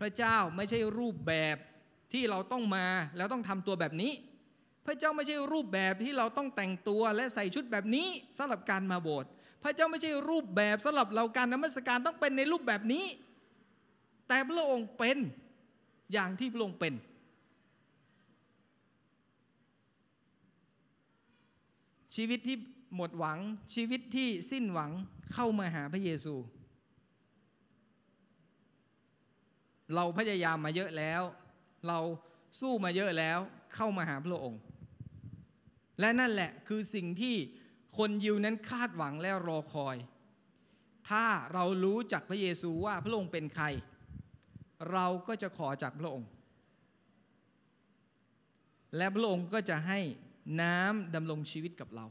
พระเจ้าไม่ใช่รูปแบบที่เราต้องมาแล้วต้องทำตัวแบบนี้ พระเจ้าไม่ใช่รูปแบบที่เราต้องแต่งตัวและใส่ชุดแบบนี้สำหรับการมาโบสถ์พระเจ้าไม่ใช่รูปแบบสำหรับเราการนมัสการต้องเป็นในรูปแบบนี้ แต่พระองค์เป็นอย่างที่พระองค์เป็น ชีวิตที่หมดหวังชีวิตที่สิ้นหวังเข้ามาหาพระเยซู เราพยายามมาเยอะแล้ว เราสู้มาเยอะแล้วเข้ามาหาพระองค์ และนั่นแหละคือสิ่งที่คนยิวนั้นคาดหวังและรอคอย ถ้าเรารู้จักพระเยซูว่าพระองค์เป็นใคร เราก็จะขอจากพระองค์ และพระองค์ก็จะให้น้ำดำรงชีวิตกับเรา